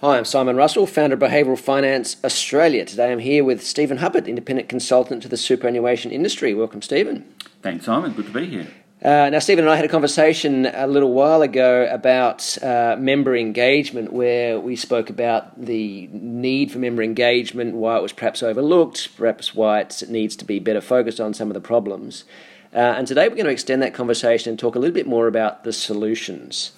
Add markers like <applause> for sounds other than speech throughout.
Hi, I'm Simon Russell, founder of Behavioural Finance Australia. Today I'm here with Stephen Huppert, independent consultant to the superannuation industry. Welcome, Stephen. Thanks, Simon. Good to be here. Uh, now, Stephen and I had a conversation a little while ago about uh, member engagement, where we spoke about the need for member engagement, why it was perhaps overlooked, perhaps why it needs to be better focused on some of the problems. Uh, and today we're going to extend that conversation and talk a little bit more about the solutions.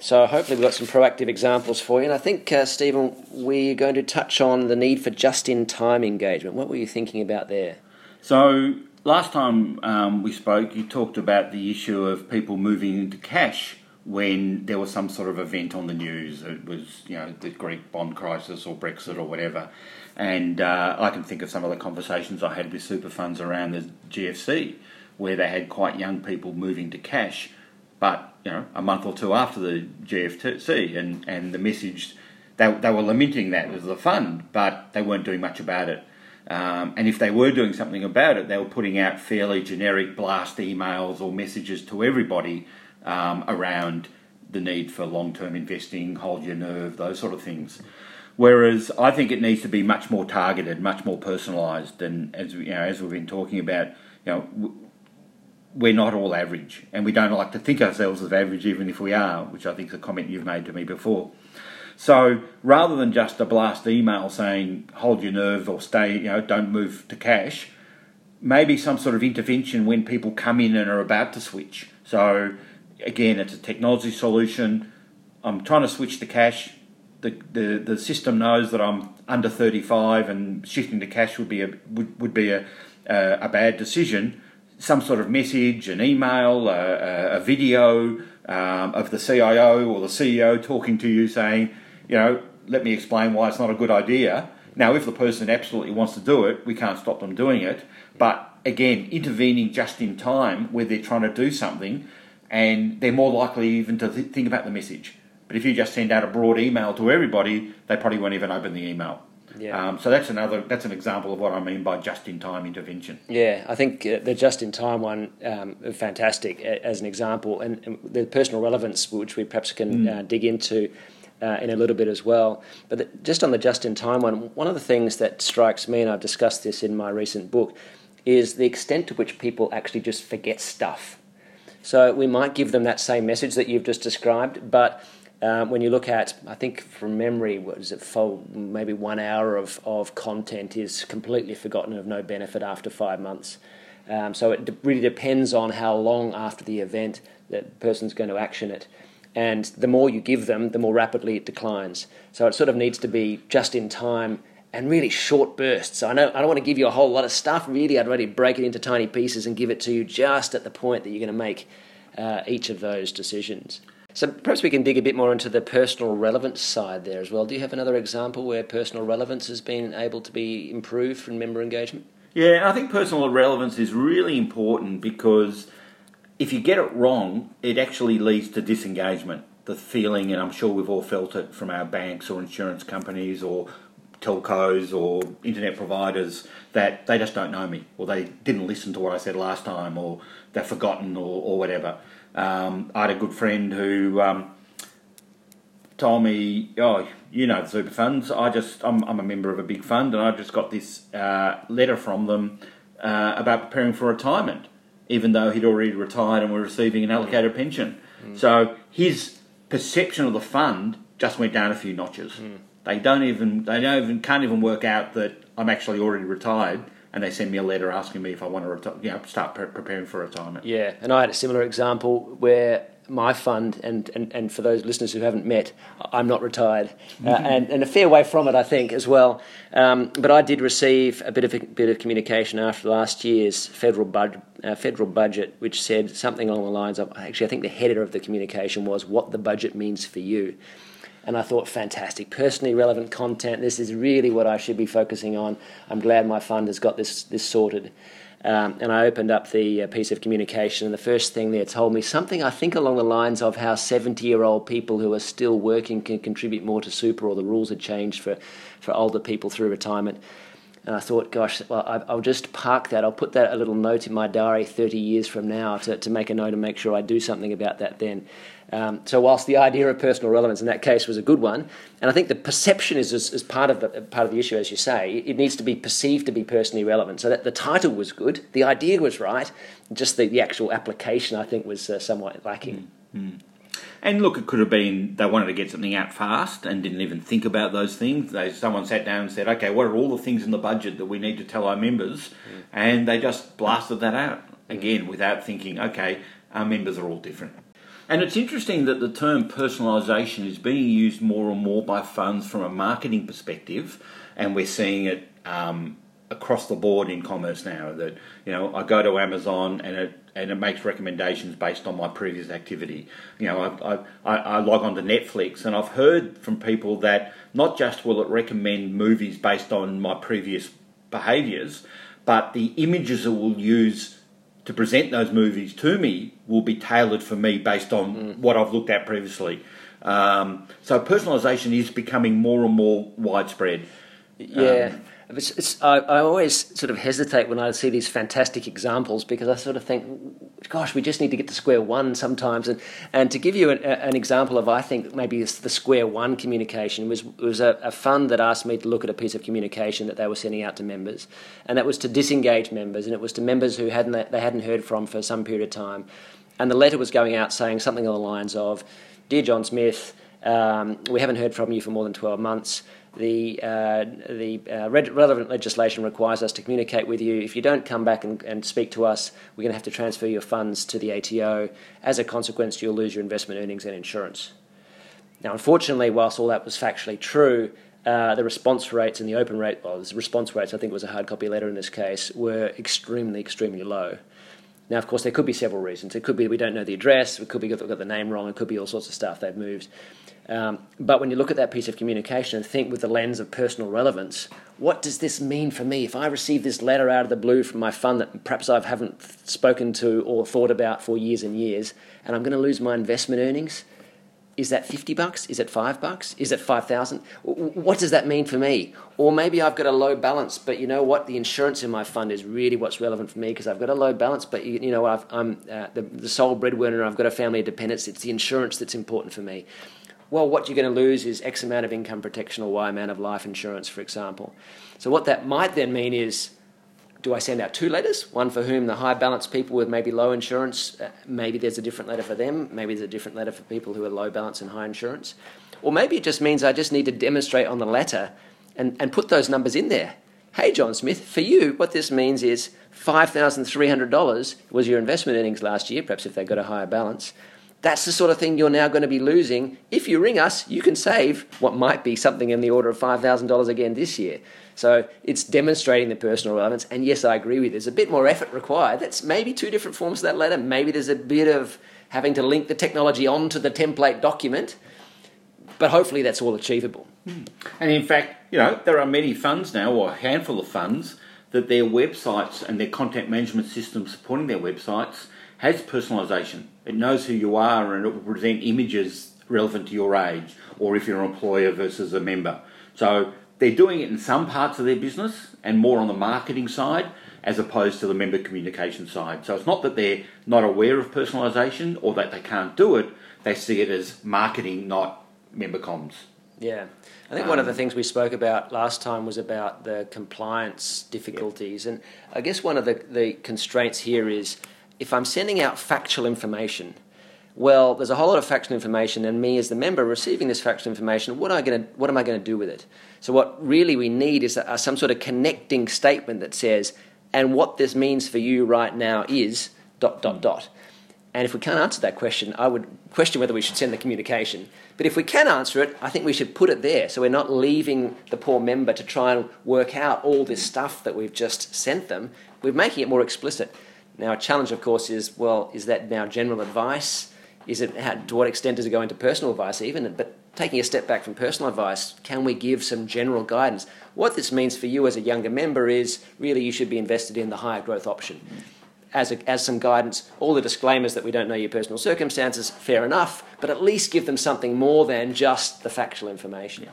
So hopefully we've got some proactive examples for you. And I think, uh, Stephen, we're going to touch on the need for just-in-time engagement. What were you thinking about there? So last time um, we spoke, you talked about the issue of people moving into cash when there was some sort of event on the news. It was, you know, the Greek bond crisis or Brexit or whatever. And uh, I can think of some of the conversations I had with super funds around the GFC, where they had quite young people moving to cash but you know, a month or two after the GFC, and, and the message they, they were lamenting that as a fund, but they weren't doing much about it. Um, and if they were doing something about it, they were putting out fairly generic blast emails or messages to everybody um, around the need for long term investing, hold your nerve, those sort of things. Whereas I think it needs to be much more targeted, much more personalised, and as you know, as we've been talking about, you know, we're not all average, and we don't like to think ourselves as average, even if we are, which I think is a comment you've made to me before. So rather than just a blast email saying hold your nerve or stay, you know, don't move to cash, maybe some sort of intervention when people come in and are about to switch. So again, it's a technology solution. I'm trying to switch to cash. The, the, the system knows that I'm under 35 and shifting to cash would be a would, would be a, a, a bad decision some sort of message, an email, a, a video um, of the CIO or the CEO talking to you saying, you know, let me explain why it's not a good idea. Now, if the person absolutely wants to do it, we can't stop them doing it. But again, intervening just in time where they're trying to do something and they're more likely even to th- think about the message. But if you just send out a broad email to everybody, they probably won't even open the email. Yeah. Um, so that's another that's an example of what I mean by just-in-time intervention. Yeah, I think uh, the just-in-time one um, fantastic as an example, and, and, the personal relevance, which we perhaps can mm. uh, dig into. Uh, in a little bit as well. But the, just on the just in time one, one of the things that strikes me, and I've discussed this in my recent book, is the extent to which people actually just forget stuff. So we might give them that same message that you've just described, but um, when you look at, I think from memory, was it for maybe one hour of, of content is completely forgotten of no benefit after five months. Um, so it de- really depends on how long after the event that person's going to action it. And the more you give them, the more rapidly it declines. So it sort of needs to be just in time and really short bursts. I know I don't want to give you a whole lot of stuff. Really, I'd rather break it into tiny pieces and give it to you just at the point that you're going to make uh, each of those decisions. So perhaps we can dig a bit more into the personal relevance side there as well. Do you have another example where personal relevance has been able to be improved from member engagement? Yeah, I think personal relevance is really important because if you get it wrong, it actually leads to disengagement. The feeling, and I'm sure we've all felt it from our banks or insurance companies or telcos or internet providers, that they just don't know me or they didn't listen to what I said last time or they've forgotten or, or whatever. Um, I had a good friend who um, told me, "Oh, you know the super funds. I just I'm, I'm a member of a big fund, and I just got this uh, letter from them uh, about preparing for retirement, even though he'd already retired and were receiving an allocated pension. Mm. So his perception of the fund just went down a few notches. Mm. They don't even they don't even can't even work out that I'm actually already retired." And they send me a letter asking me if I want to reti- you know, start pre- preparing for retirement. Yeah, and I had a similar example where my fund, and, and, and for those listeners who haven't met, I'm not retired, <laughs> uh, and, and a fair way from it, I think, as well. Um, but I did receive a bit of a bit of communication after last year's federal budget, uh, federal budget, which said something along the lines of actually, I think the header of the communication was what the budget means for you and I thought, fantastic, personally relevant content. This is really what I should be focusing on. I'm glad my fund has got this this sorted. Um, and I opened up the uh, piece of communication, and the first thing there told me something I think along the lines of how 70 year old people who are still working can contribute more to super, or the rules had changed for, for older people through retirement. And I thought, gosh, well, I'll just park that. I'll put that a little note in my diary 30 years from now to, to make a note and make sure I do something about that then. Um, so whilst the idea of personal relevance in that case was a good one, and I think the perception is, is, is, part of the part of the issue, as you say, it needs to be perceived to be personally relevant. So that the title was good, the idea was right, just the, the actual application I think was uh, somewhat lacking. Mm-hmm. And look, it could have been they wanted to get something out fast and didn't even think about those things. They, someone sat down and said, "Okay, what are all the things in the budget that we need to tell our members?" Mm. And they just blasted that out again without thinking, "Okay, our members are all different." And it's interesting that the term personalisation is being used more and more by funds from a marketing perspective, and we're seeing it um, across the board in commerce now. That you know, I go to Amazon and it and it makes recommendations based on my previous activity. You know, I, I, I log on to Netflix, and I've heard from people that not just will it recommend movies based on my previous behaviours, but the images it will use to present those movies to me will be tailored for me based on mm. what I've looked at previously. Um, so personalisation is becoming more and more widespread. Yeah. Um, it's, it's, I, I, always sort of hesitate when I see these fantastic examples because I sort of think, gosh, we just need to get to square one sometimes. And, and to give you an, an example of, I think, maybe the square one communication was, was a, a, fund that asked me to look at a piece of communication that they were sending out to members. And that was to disengage members, and it was to members who hadn't, they hadn't heard from for some period of time. And the letter was going out saying something along the lines of Dear John Smith, um, we haven't heard from you for more than 12 months the, uh, the uh, relevant legislation requires us to communicate with you. If you don't come back and, and speak to us, we're going to have to transfer your funds to the ATO. As a consequence, you'll lose your investment earnings and insurance. Now, unfortunately, whilst all that was factually true, uh, the response rates and the open rate, well, the response rates, I think it was a hard copy letter in this case, were extremely, extremely low. Now, of course, there could be several reasons. It could be we don't know the address, it could be we've got the name wrong, it could be all sorts of stuff they've moved. Um, but when you look at that piece of communication and think with the lens of personal relevance, what does this mean for me? If I receive this letter out of the blue from my fund that perhaps I haven't spoken to or thought about for years and years, and I'm going to lose my investment earnings, is that 50 bucks? Is it 5 bucks? Is it 5,000? What does that mean for me? Or maybe I've got a low balance, but you know what? The insurance in my fund is really what's relevant for me because I've got a low balance, but you, you know i am uh, the, the sole breadwinner, I've got a family of dependents. It's the insurance that's important for me well, what you're going to lose is X amount of income protection or Y amount of life insurance, for example. So, what that might then mean is do I send out two letters? One for whom the high balance people with maybe low insurance, uh, maybe there's a different letter for them, maybe there's a different letter for people who are low balance and high insurance. Or maybe it just means I just need to demonstrate on the letter and, and put those numbers in there. Hey, John Smith, for you, what this means is $5,300 was your investment earnings last year, perhaps if they got a higher balance. That's the sort of thing you're now going to be losing. If you ring us, you can save what might be something in the order of $5,000 again this year. So it's demonstrating the personal relevance. And yes, I agree with you. There's a bit more effort required. That's maybe two different forms of that letter. Maybe there's a bit of having to link the technology onto the template document. But hopefully that's all achievable. Hmm. And in fact, you know, there are many funds now, or a handful of funds, that their websites and their content management systems supporting their websites has personalisation. It knows who you are and it will present images relevant to your age or if you're an employer versus a member. So they're doing it in some parts of their business and more on the marketing side as opposed to the member communication side. So it's not that they're not aware of personalisation or that they can't do it, they see it as marketing, not member comms. Yeah. I think um, one of the things we spoke about last time was about the compliance difficulties. And I guess one of the, the constraints here is if I'm sending out factual information, well, there's a whole lot of factual information, and me as the member receiving this factual information, what, am I going to, what am I going to do with it? So, what really we need is a, a, some sort of connecting statement that says, and what this means for you right now is dot, dot, hmm. dot. And if we can't answer that question, I would question whether we should send the communication. But if we can answer it, I think we should put it there so we're not leaving the poor member to try and work out all this stuff that we've just sent them. We're making it more explicit. Now, a challenge, of course, is well, is that now general advice? Is it how, to what extent does it go into personal advice even? But taking a step back from personal advice, can we give some general guidance? What this means for you as a younger member is really you should be invested in the higher growth option. As, a, as some guidance, all the disclaimers that we don't know your personal circumstances, fair enough, but at least give them something more than just the factual information. Yeah.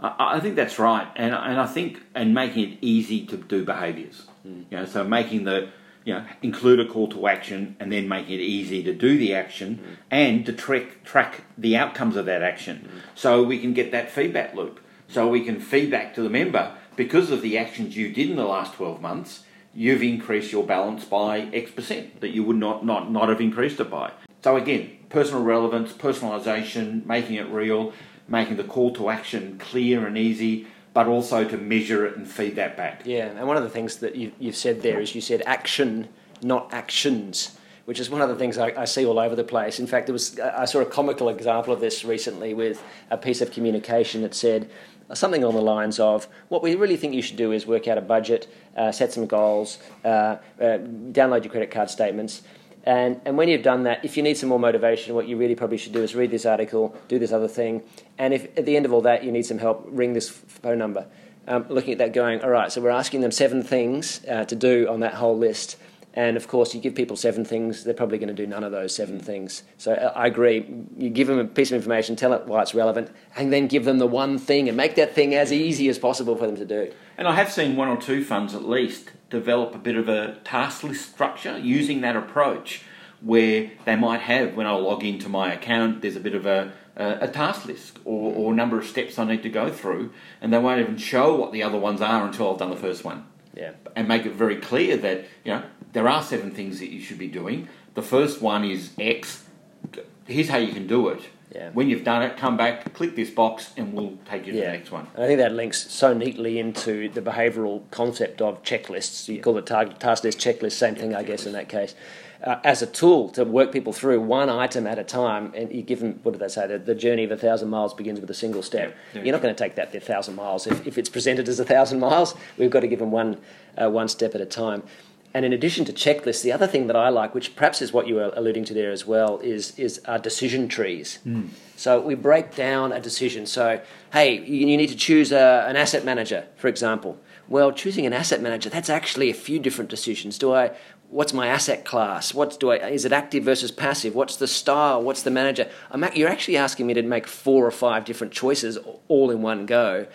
I, I think that's right, and and I think and making it easy to do behaviours. Mm. You know, so making the you know, include a call to action and then make it easy to do the action mm. and to track, track the outcomes of that action mm. so we can get that feedback loop. So we can feedback to the member because of the actions you did in the last 12 months, you've increased your balance by X percent that you would not, not, not have increased it by. So again, personal relevance, personalisation, making it real, making the call to action clear and easy but also to measure it and feed that back. Yeah, and one of the things that you, have said there is you said action, not actions, which is one of the things I, I, see all over the place. In fact, there was I saw a comical example of this recently with a piece of communication that said something along the lines of what we really think you should do is work out a budget, uh, set some goals, uh, uh, download your credit card statements. And, and when you've done that, if you need some more motivation, what you really probably should do is read this article, do this other thing, and if at the end of all that you need some help, ring this phone number. Um, looking at that, going, all right, so we're asking them seven things uh, to do on that whole list. And of course, you give people seven things, they're probably going to do none of those seven things. So uh, I agree. You give them a piece of information, tell it why it's relevant, and then give them the one thing and make that thing as easy as possible for them to do. And I have seen one or two funds at least develop a bit of a task list structure using that approach where they might have when I log into my account there's a bit of a, a, a task list or, or a number of steps I need to go through and they won't even show what the other ones are until I've done the first one. Yeah. And make it very clear that, you know, there are seven things that you should be doing. The first one is X. Here's how you can do it yeah. When you've done it, come back, click this box, and we'll take you to yeah. the next one. And I think that links so neatly into the behavioural concept of checklists. You yeah. call it target, task list, checklist, same thing, I guess, in that case. Uh, as a tool to work people through one item at a time, and you give them, what do they say, the, the journey of a thousand miles begins with a single step. You're not going to take that the thousand miles. If, if it's presented as a thousand miles, we've got to give them one, uh, one step at a time. And in addition to checklists, the other thing that I like, which perhaps is what you were alluding to there as well, is is our decision trees. Mm. So we break down a decision. So hey, you need to choose a, an asset manager, for example. Well, choosing an asset manager that's actually a few different decisions. Do I? What's my asset class? What do I? Is it active versus passive? What's the style? What's the manager? I'm, you're actually asking me to make four or five different choices all in one go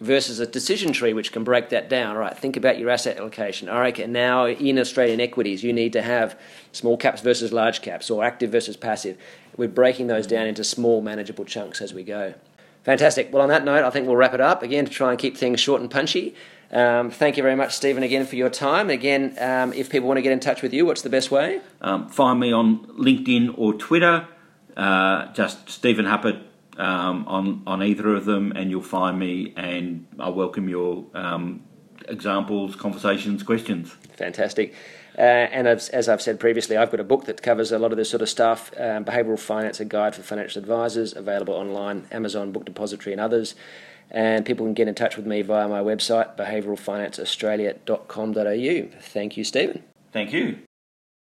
versus a decision tree which can break that down. All right, think about your asset allocation. All right, now in Australian equities, you need to have small caps versus large caps or active versus passive. We're breaking those down into small, manageable chunks as we go. Fantastic. Well, on that note, I think we'll wrap it up again to try and keep things short and punchy. Um, thank you very much, Stephen, again for your time. Again, um, if people want to get in touch with you, what's the best way? Um, find me on LinkedIn or Twitter. Uh, just Stephen Huppert um, on on either of them, and you'll find me. And I welcome your um, examples, conversations, questions. Fantastic. Uh, and as, as, I've said previously, I've got a book that covers a lot of this sort of stuff um, Behavioral Finance, a guide for financial advisors, available online, Amazon, Book Depository, and others. And people can get in touch with me via my website, behaviouralfinanceaustralia.com.au. Thank you, Stephen. Thank you.